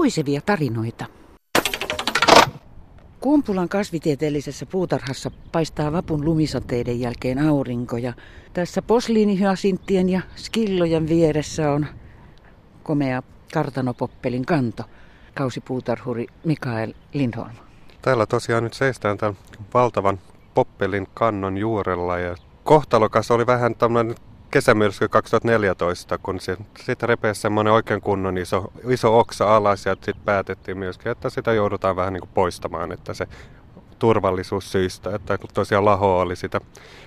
puisevia tarinoita. Kumpulan kasvitieteellisessä puutarhassa paistaa vapun lumisateiden jälkeen aurinko ja tässä posliinihyasinttien ja skillojen vieressä on komea kartanopoppelin kanto. Kausipuutarhuri Mikael Lindholm. Täällä tosiaan nyt seistään tämän valtavan poppelin kannon juurella ja kohtalokas oli vähän tämmöinen kesämyrsky 2014, kun sitten repeesi semmoinen oikein kunnon iso, iso oksa alas ja sitten päätettiin myöskin, että sitä joudutaan vähän niin kuin poistamaan, että se turvallisuussyistä, että tosiaan laho oli sitä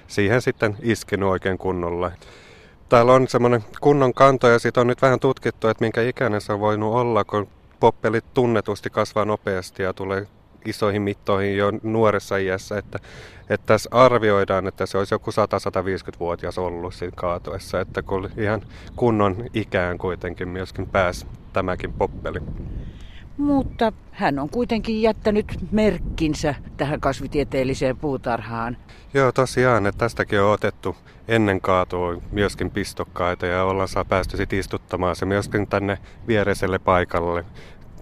siihen sitten iskenut oikein kunnolla. Täällä on semmoinen kunnon kanto ja siitä on nyt vähän tutkittu, että minkä ikäinen se on voinut olla, kun poppelit tunnetusti kasvaa nopeasti ja tulee isoihin mittoihin jo nuoressa iässä, että, että tässä arvioidaan, että se olisi joku 100-150-vuotias ollut siinä kaatoessa, että kun ihan kunnon ikään kuitenkin myöskin pääsi tämäkin poppeli. Mutta hän on kuitenkin jättänyt merkkinsä tähän kasvitieteelliseen puutarhaan. Joo, tosiaan, että tästäkin on otettu ennen kaatoa myöskin pistokkaita ja ollaan saa päästy sitten istuttamaan se myöskin tänne viereiselle paikalle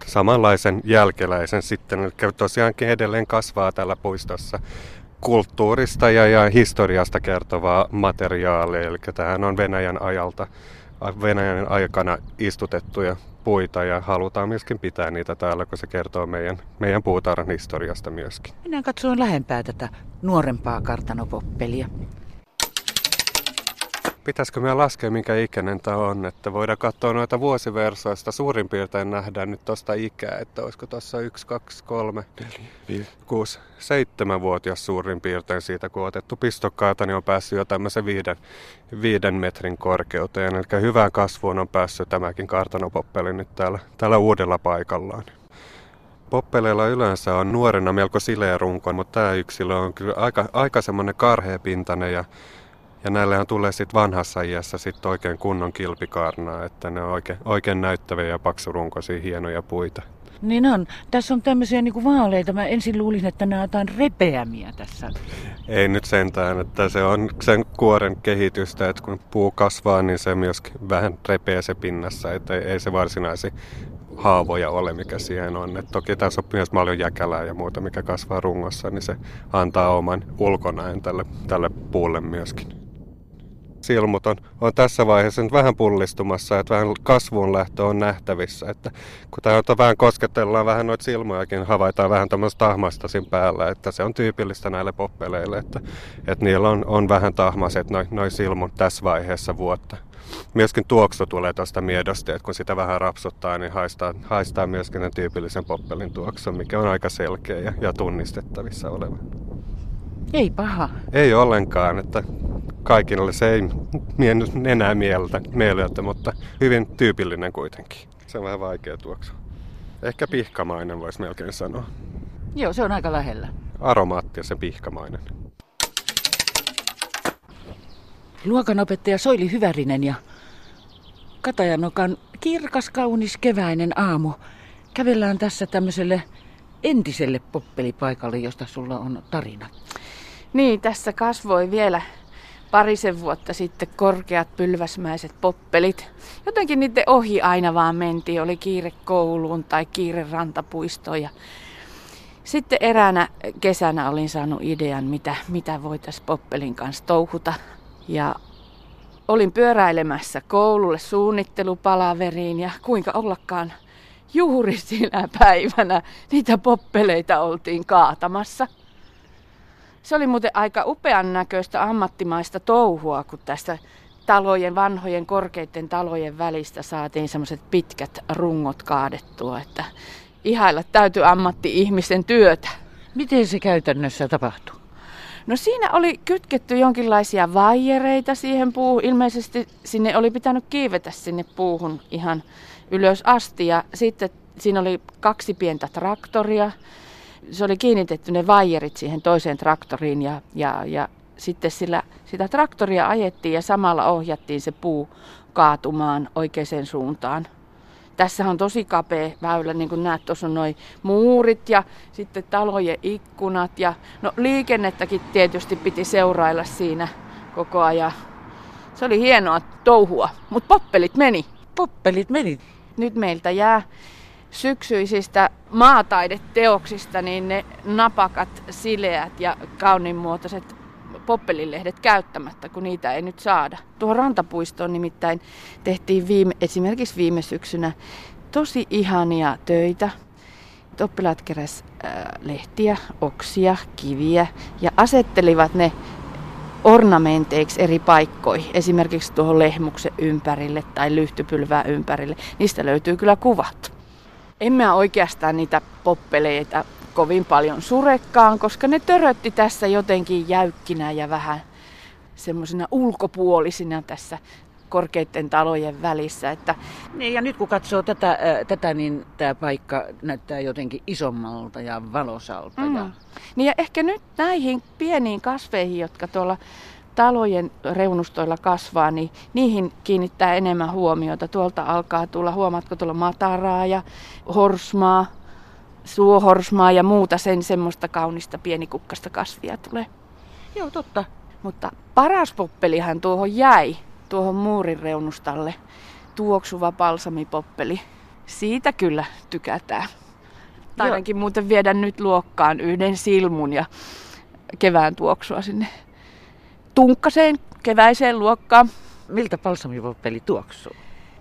samanlaisen jälkeläisen sitten, eli tosiaankin edelleen kasvaa tällä puistossa kulttuurista ja, ja historiasta kertovaa materiaalia, eli tähän on Venäjän ajalta, Venäjän aikana istutettuja puita ja halutaan myöskin pitää niitä täällä, kun se kertoo meidän, meidän puutarhan historiasta myöskin. Minä katsoin lähempää tätä nuorempaa kartanopoppelia. Pitäisikö me laskea, minkä ikäinen tämä on, että voidaan katsoa noita vuosiversoista. Suurin piirtein nähdään nyt tuosta ikää, että olisiko tuossa 1, 2, 3, 4, 5, 6, 7 vuotias suurin piirtein siitä, kun on otettu pistokkaita, niin on päässyt jo tämmöisen viiden, viiden metrin korkeuteen. Eli hyvään kasvuun on päässyt tämäkin kartanopoppeli nyt täällä, täällä uudella paikallaan. Poppeleilla yleensä on nuorena melko sileä runko, mutta tämä yksilö on kyllä aika, aika semmoinen karheapintainen ja ja näillähän tulee sitten vanhassa iässä sit oikein kunnon kilpikaarnaa, että ne on oikein, oikein näyttäviä ja paksurunkoisia hienoja puita. Niin on. Tässä on tämmöisiä niin vaaleita. Mä ensin luulin, että nämä jotain repeämiä tässä. Ei nyt sentään, että se on sen kuoren kehitystä, että kun puu kasvaa, niin se myös vähän repeää se pinnassa, että ei, ei se varsinaisi haavoja ole, mikä siihen on. Et toki tässä on myös paljon jäkälää ja muuta, mikä kasvaa rungossa, niin se antaa oman ulkonäön tälle, tälle puulle myöskin silmut on, tässä vaiheessa nyt vähän pullistumassa, että vähän kasvun lähtö on nähtävissä. Että kun tämä vähän kosketellaan vähän noita silmojakin, havaitaan vähän tämmöistä tahmasta siinä päällä, että se on tyypillistä näille poppeleille, että, että niillä on, on vähän tahmaset noin noi silmun tässä vaiheessa vuotta. Myöskin tuoksu tulee tuosta miedosta, että kun sitä vähän rapsuttaa, niin haistaa, haistaa myöskin tyypillisen poppelin tuoksun, mikä on aika selkeä ja, ja tunnistettavissa oleva. Ei paha. Ei ollenkaan, että kaikille se ei enää mieltä, mieltä, mutta hyvin tyypillinen kuitenkin. Se on vähän vaikea tuoksu. Ehkä pihkamainen voisi melkein sanoa. Joo, se on aika lähellä. Aromaattisen pihkamainen. Luokanopettaja Soili Hyvärinen ja Katajanokan kirkas, kaunis keväinen aamu. Kävellään tässä tämmöiselle entiselle poppelipaikalle, josta sulla on tarina. Niin, tässä kasvoi vielä parisen vuotta sitten korkeat pylväsmäiset poppelit. Jotenkin niiden ohi aina vaan mentiin. Oli kiire kouluun tai kiire rantapuistoon. Sitten eräänä kesänä olin saanut idean, mitä, mitä voitaisiin poppelin kanssa touhuta. Ja olin pyöräilemässä koululle suunnittelupalaveriin ja kuinka ollakaan juuri sinä päivänä niitä poppeleita oltiin kaatamassa – se oli muuten aika upean näköistä ammattimaista touhua, kun tästä talojen, vanhojen korkeiden talojen välistä saatiin semmoiset pitkät rungot kaadettua, että ihailla täytyy ammatti-ihmisen työtä. Miten se käytännössä tapahtuu? No siinä oli kytketty jonkinlaisia vaijereita siihen puuhun. Ilmeisesti sinne oli pitänyt kiivetä sinne puuhun ihan ylös asti. Ja sitten siinä oli kaksi pientä traktoria, se oli kiinnitetty ne vaijerit siihen toiseen traktoriin ja, ja, ja sitten sillä, sitä traktoria ajettiin ja samalla ohjattiin se puu kaatumaan oikeaan suuntaan. Tässä on tosi kapea väylä, niin kuin näet, tuossa on noin muurit ja sitten talojen ikkunat. Ja, no liikennettäkin tietysti piti seurailla siinä koko ajan. Se oli hienoa touhua, mutta poppelit meni. Poppelit meni. Nyt meiltä jää syksyisistä maataideteoksista, niin ne napakat, sileät ja kauniinmuotoiset poppelilehdet käyttämättä, kun niitä ei nyt saada. Tuohon rantapuistoon nimittäin tehtiin viime, esimerkiksi viime syksynä tosi ihania töitä. Oppilaat keräs äh, lehtiä, oksia, kiviä ja asettelivat ne ornamenteiksi eri paikkoihin, esimerkiksi tuohon lehmuksen ympärille tai lyhtypylvää ympärille. Niistä löytyy kyllä kuvat. En mä oikeastaan niitä poppeleita kovin paljon surekkaan, koska ne törötti tässä jotenkin jäykkinä ja vähän semmoisena ulkopuolisina tässä korkeiden talojen välissä. Että... Niin, ja nyt kun katsoo tätä, äh, tätä niin tämä paikka näyttää jotenkin isommalta ja valosalta. Mm. Ja... Niin ja ehkä nyt näihin pieniin kasveihin, jotka tuolla talojen reunustoilla kasvaa, niin niihin kiinnittää enemmän huomiota. Tuolta alkaa tulla, huomaatko tuolla mataraa ja horsmaa, suohorsmaa ja muuta sen semmoista kaunista pienikukkasta kasvia tulee. Joo, totta. Mutta paras poppelihan tuohon jäi, tuohon muurin reunustalle. Tuoksuva balsamipoppeli. Siitä kyllä tykätään. Ainakin muuten viedä nyt luokkaan yhden silmun ja kevään tuoksua sinne tunkkaseen keväiseen luokkaan. Miltä balsamipoppeli tuoksuu?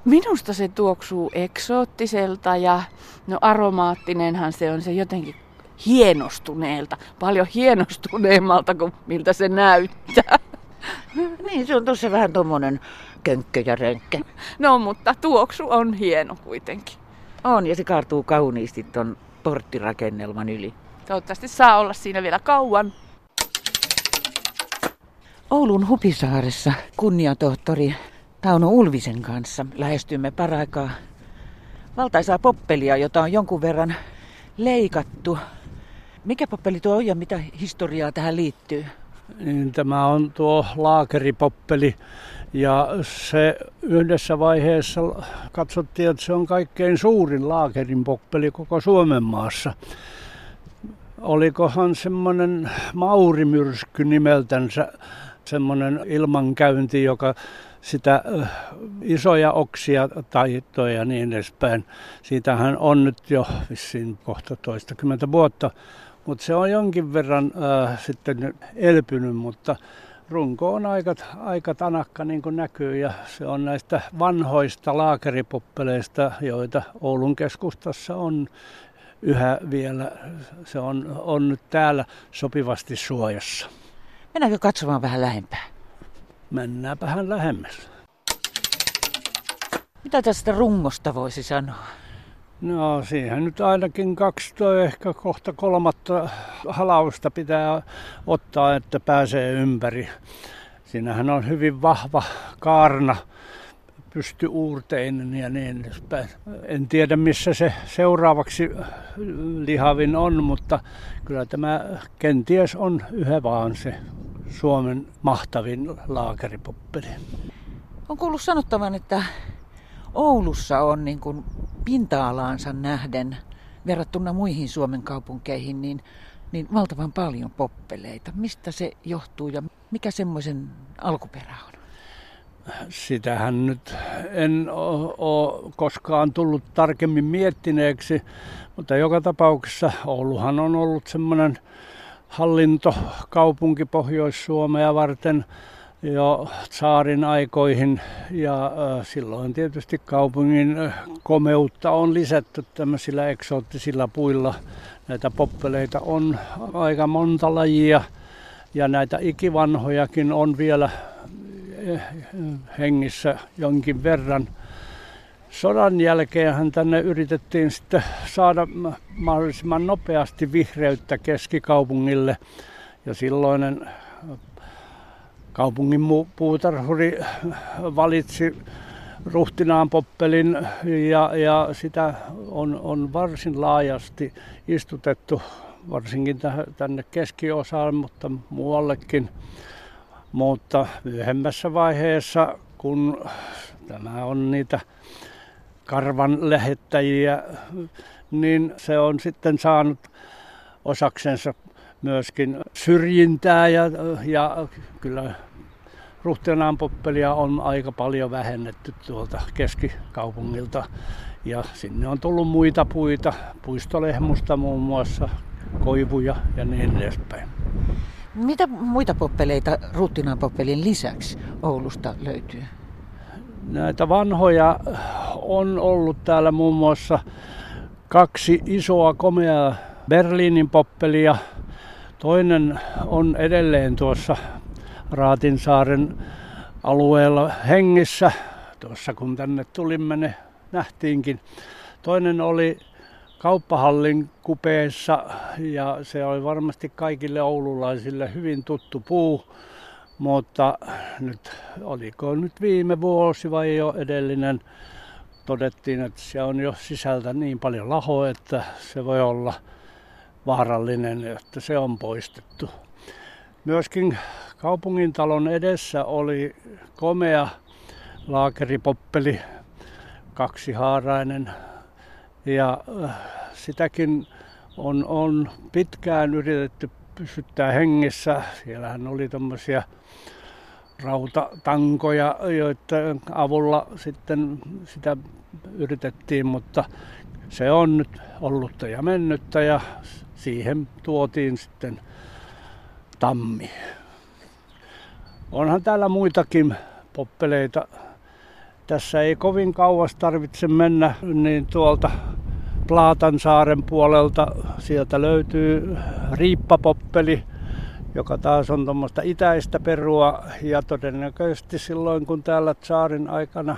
Minusta se tuoksuu eksoottiselta ja no aromaattinenhan se on se jotenkin hienostuneelta, paljon hienostuneemmalta kuin miltä se näyttää. Niin, se on tosi vähän tommonen könkkö ja rönkkä. No, mutta tuoksu on hieno kuitenkin. On, ja se kaartuu kauniisti ton porttirakennelman yli. Toivottavasti saa olla siinä vielä kauan. Oulun Hupisaaressa kunniatohtori Tauno Ulvisen kanssa lähestymme paraikaa valtaisaa poppelia, jota on jonkun verran leikattu. Mikä poppeli tuo on ja mitä historiaa tähän liittyy? Niin, tämä on tuo laakeripoppeli ja se yhdessä vaiheessa katsottiin, että se on kaikkein suurin laakerin poppeli koko Suomen maassa. Olikohan semmoinen Maurimyrsky nimeltänsä semmoinen ilmankäynti, joka sitä isoja oksia taittoja ja niin edespäin. Siitähän on nyt jo vissiin kohta toistakymmentä vuotta, mutta se on jonkin verran äh, sitten elpynyt, mutta runko on aika, aika tanakka niin kuin näkyy ja se on näistä vanhoista laakeripoppeleista, joita Oulun keskustassa on yhä vielä. Se on, on nyt täällä sopivasti suojassa. Mennäänkö katsomaan vähän lähempää? Mennäänpä vähän lähemmäs. Mitä tästä rungosta voisi sanoa? No siihen nyt ainakin kaksi tai ehkä kohta kolmatta halausta pitää ottaa, että pääsee ympäri. Siinähän on hyvin vahva kaarna, uurteinen ja niin edespäin. En tiedä missä se seuraavaksi lihavin on, mutta kyllä tämä kenties on yhä vaan se Suomen mahtavin laakeripoppeli. On kuullut sanottavan, että Oulussa on niin kuin pinta-alaansa nähden verrattuna muihin Suomen kaupunkeihin niin, niin valtavan paljon poppeleita. Mistä se johtuu ja mikä semmoisen alkuperä on? Sitähän nyt en ole koskaan tullut tarkemmin miettineeksi, mutta joka tapauksessa Ouluhan on ollut semmoinen hallintokaupunki Pohjois-Suomea varten jo saarin aikoihin ja silloin tietysti kaupungin komeutta on lisätty tämmöisillä eksoottisilla puilla. Näitä poppeleita on aika monta lajia ja näitä ikivanhojakin on vielä äh, hengissä jonkin verran. Sodan jälkeen tänne yritettiin sitten saada mahdollisimman nopeasti vihreyttä keskikaupungille ja silloinen kaupungin puutarhuri valitsi ruhtinaan poppelin ja, ja sitä on, on varsin laajasti istutettu varsinkin tänne keskiosaan, mutta muuallekin. Mutta myöhemmässä vaiheessa, kun tämä on niitä karvan lähettäjiä, niin se on sitten saanut osaksensa myöskin syrjintää ja, ja kyllä Ruhtenaan poppelia on aika paljon vähennetty tuolta keskikaupungilta. Ja sinne on tullut muita puita, puistolehmusta muun muassa, koivuja ja niin edespäin. Mitä muita poppeleita ruuttinaan poppelin lisäksi Oulusta löytyy? Näitä vanhoja on ollut täällä muun muassa kaksi isoa komeaa Berliinin poppelia. Toinen on edelleen tuossa Raatinsaaren alueella hengissä. Tuossa kun tänne tulimme, ne nähtiinkin. Toinen oli kauppahallin kupeessa ja se oli varmasti kaikille oululaisille hyvin tuttu puu. Mutta nyt, oliko nyt viime vuosi vai jo edellinen, todettiin, että se on jo sisältä niin paljon lahoa, että se voi olla vaarallinen, että se on poistettu. Myöskin kaupungin talon edessä oli komea laakeripoppeli, kaksihaarainen. Ja äh, sitäkin on, on pitkään yritetty pysyttää hengissä. Siellähän oli tämmöisiä rautatankoja, joiden avulla sitten sitä yritettiin, mutta se on nyt ollutta ja mennyttä ja siihen tuotiin sitten tammi. Onhan täällä muitakin poppeleita. Tässä ei kovin kauas tarvitse mennä, niin tuolta Plaatansaaren puolelta sieltä löytyy riippapoppeli, joka taas on tuommoista itäistä perua ja todennäköisesti silloin kun täällä saarin aikana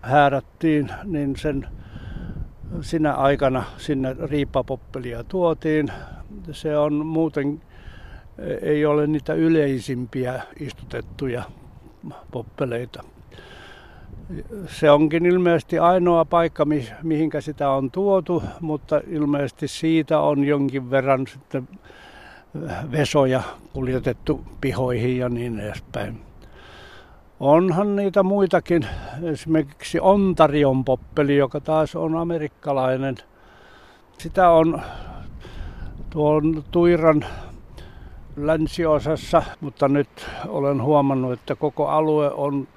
häärättiin, niin sen sinä aikana sinne riippapoppelia tuotiin. Se on muuten, ei ole niitä yleisimpiä istutettuja poppeleita. Se onkin ilmeisesti ainoa paikka, mihinkä sitä on tuotu, mutta ilmeisesti siitä on jonkin verran sitten vesoja kuljetettu pihoihin ja niin edespäin. Onhan niitä muitakin, esimerkiksi Ontarion poppeli, joka taas on amerikkalainen. Sitä on tuon Tuiran länsiosassa, mutta nyt olen huomannut, että koko alue on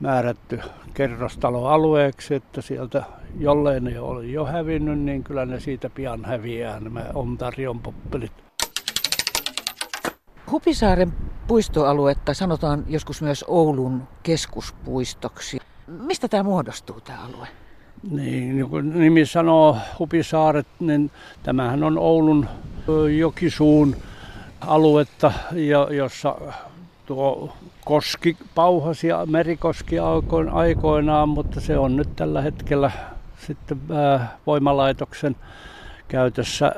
määrätty kerrostaloalueeksi, että sieltä jollei ne ole jo hävinnyt, niin kyllä ne siitä pian häviää nämä Ontarion poppelit. Hupisaaren puistoaluetta sanotaan joskus myös Oulun keskuspuistoksi. Mistä tämä muodostuu tämä alue? Niin, niin kuin nimi sanoo Hupisaaret, niin tämähän on Oulun jokisuun aluetta, jossa tuo koski pauhasi ja merikoski aikoinaan, mutta se on nyt tällä hetkellä sitten voimalaitoksen käytössä,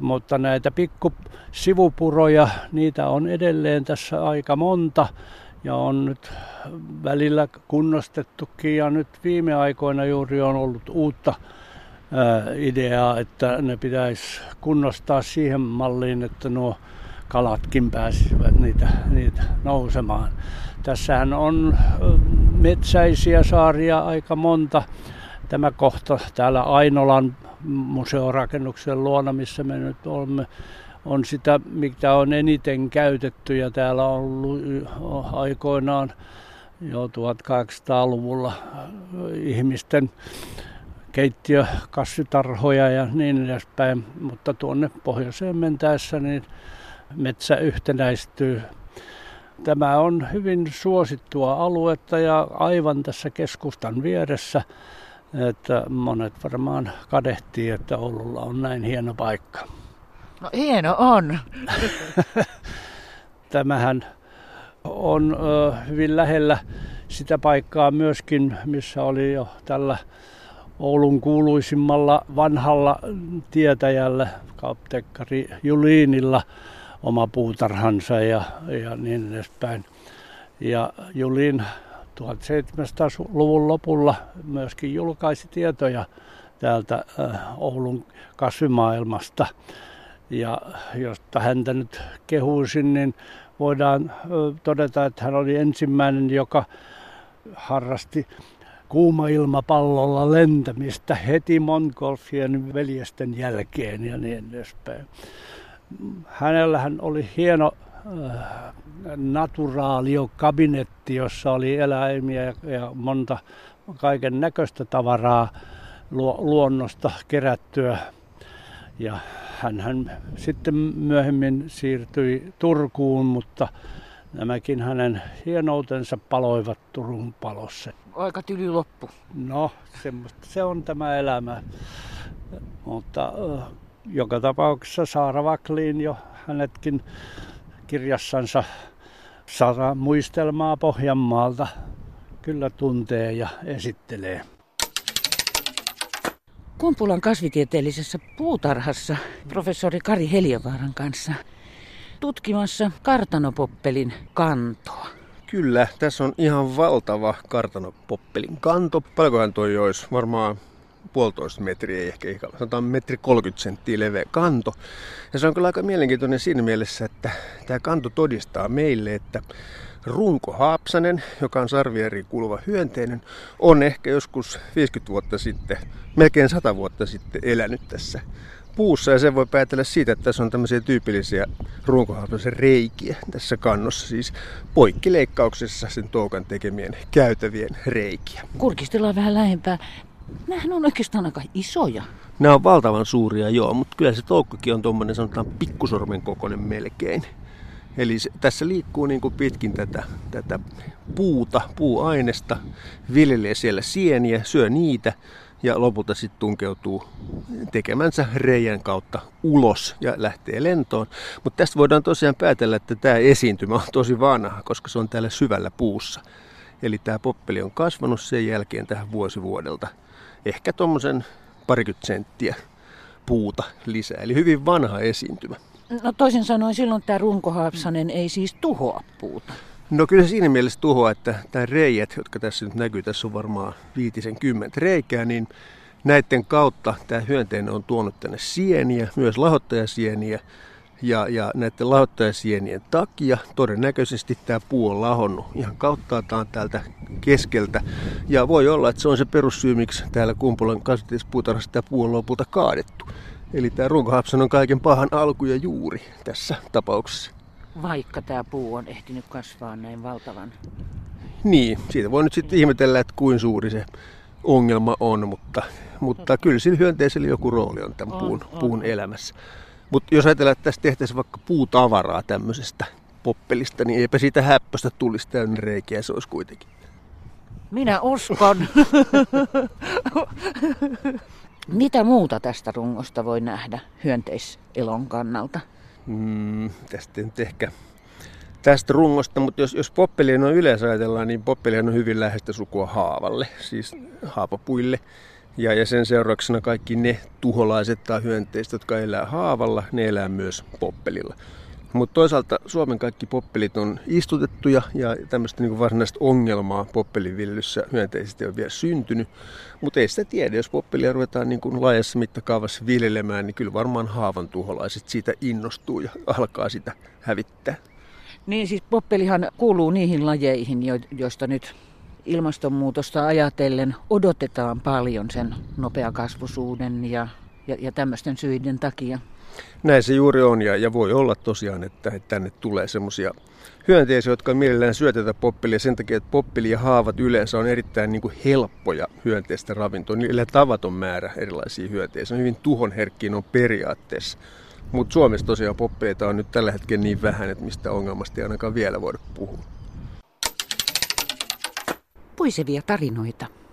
mutta näitä pikku sivupuroja, niitä on edelleen tässä aika monta ja on nyt välillä kunnostettukin ja nyt viime aikoina juuri on ollut uutta ideaa, että ne pitäisi kunnostaa siihen malliin, että nuo kalatkin pääsisivät niitä, niitä nousemaan. Tässähän on metsäisiä saaria aika monta. Tämä kohta täällä Ainolan museorakennuksen luona, missä me nyt olemme, on sitä, mikä on eniten käytetty ja täällä on ollut aikoinaan jo 1800-luvulla ihmisten keittiökassitarhoja ja niin edespäin, mutta tuonne pohjoiseen mentäessä niin metsä yhtenäistyy. Tämä on hyvin suosittua aluetta ja aivan tässä keskustan vieressä että monet varmaan kadehtii, että Oululla on näin hieno paikka. No hieno on. Tämähän on hyvin lähellä sitä paikkaa myöskin, missä oli jo tällä Oulun kuuluisimmalla vanhalla tietäjällä, kapteekkari Juliinilla, oma puutarhansa ja, ja niin edespäin. Ja Julin 1700-luvun lopulla myöskin julkaisi tietoja täältä äh, Oulun kasvimaailmasta. Ja josta häntä nyt kehuisin, niin voidaan todeta, että hän oli ensimmäinen, joka harrasti kuuma-ilmapallolla lentämistä heti Montgolfien veljesten jälkeen ja niin edespäin. Hänellähän oli hieno naturaalio-kabinetti, jossa oli eläimiä ja monta kaiken näköistä tavaraa. luonnosta kerättyä. Ja hän sitten myöhemmin siirtyi Turkuun, mutta nämäkin hänen hienoutensa paloivat Turun palossa. Aika tyly loppu. No, se on tämä elämä. Mutta joka tapauksessa Saara Vakliin jo hänetkin kirjassansa sata muistelmaa Pohjanmaalta kyllä tuntee ja esittelee. Kumpulan kasvitieteellisessä puutarhassa professori Kari Heliövaaran kanssa tutkimassa kartanopoppelin kantoa. Kyllä, tässä on ihan valtava kartanopoppelin kanto. Paljonkohan toi olisi? Varmaan puolitoista metriä, ehkä, ehkä sanotaan metri 30 senttiä leveä kanto. Ja se on kyllä aika mielenkiintoinen siinä mielessä, että tämä kanto todistaa meille, että Runko Haapsanen, joka on sarvieriin kuuluva hyönteinen, on ehkä joskus 50 vuotta sitten, melkein 100 vuotta sitten elänyt tässä puussa ja sen voi päätellä siitä, että tässä on tämmöisiä tyypillisiä runkohaapsasen reikiä tässä kannossa, siis poikkileikkauksessa sen toukan tekemien käytävien reikiä. Kurkistellaan vähän lähempää. Nämähän on oikeastaan aika isoja. Nämä on valtavan suuria, joo, mutta kyllä se toukkakin on tuommoinen sanotaan pikkusormen kokoinen melkein. Eli se, tässä liikkuu niin kuin pitkin tätä, tätä puuta, puuainesta, viljelee siellä sieniä, syö niitä ja lopulta sitten tunkeutuu tekemänsä reijän kautta ulos ja lähtee lentoon. Mutta tästä voidaan tosiaan päätellä, että tämä esiintymä on tosi vanha, koska se on täällä syvällä puussa. Eli tämä poppeli on kasvanut sen jälkeen tähän vuosivuodelta ehkä tuommoisen parikymmentä senttiä puuta lisää. Eli hyvin vanha esiintymä. No toisin sanoen silloin tämä runkohaapsanen ei siis tuhoa puuta. No kyllä siinä mielessä tuhoa, että tämä reijät, jotka tässä nyt näkyy, tässä on varmaan viitisen kymmentä reikää, niin näiden kautta tämä hyönteinen on tuonut tänne sieniä, myös lahottajasieniä. Ja, ja näiden lahottajasienien takia todennäköisesti tämä puu on lahonnut ihan kauttaaltaan täältä keskeltä. Ja voi olla, että se on se perussyy, miksi täällä Kumpulan kasvatispuutarhassa tämä puu on lopulta kaadettu. Eli tämä runkohapsan on kaiken pahan alku ja juuri tässä tapauksessa. Vaikka tämä puu on ehtinyt kasvaa näin valtavan. Niin, siitä voi nyt sitten ihmetellä, että kuin suuri se ongelma on, mutta, mutta kyllä sillä hyönteisellä joku rooli on tämän puun, on, puun on. elämässä. Mutta jos ajatellaan, että tässä tehtäisiin vaikka puutavaraa tämmöisestä poppelista, niin eipä siitä häppöstä tulisi täynnä reikiä, se olisi kuitenkin. Minä uskon. Mitä muuta tästä rungosta voi nähdä hyönteiselon kannalta? Mm, tästä nyt ehkä tästä rungosta, mutta jos, jos poppelien on yleensä ajatellaan, niin poppelien on hyvin läheistä sukua haavalle, siis haapapuille. Ja, ja sen seurauksena kaikki ne tuholaiset tai hyönteiset, jotka elää haavalla, ne elää myös poppelilla. Mutta toisaalta Suomen kaikki poppelit on istutettuja ja tämmöistä niin varsinaista ongelmaa poppeliviljelyssä hyönteisesti on vielä syntynyt. Mutta ei sitä tiedä, jos poppelia ruvetaan niin kuin laajassa mittakaavassa viljelemään, niin kyllä varmaan haavan tuholaiset siitä innostuu ja alkaa sitä hävittää. Niin siis poppelihan kuuluu niihin lajeihin, joista nyt ilmastonmuutosta ajatellen odotetaan paljon sen nopeakasvuisuuden ja, ja, ja tämmöisten syiden takia. Näin se juuri on ja, ja voi olla tosiaan, että, tänne tulee semmoisia hyönteisiä, jotka mielellään syö tätä poppelia sen takia, että poppeli ja haavat yleensä on erittäin niin kuin helppoja hyönteistä ravintoa. Niillä tavaton määrä erilaisia hyönteisiä. On hyvin tuhonherkkiä on periaatteessa. Mutta Suomessa tosiaan poppeleita on nyt tällä hetkellä niin vähän, että mistä ongelmasta ei ainakaan vielä voida puhua. Puisevia tarinoita.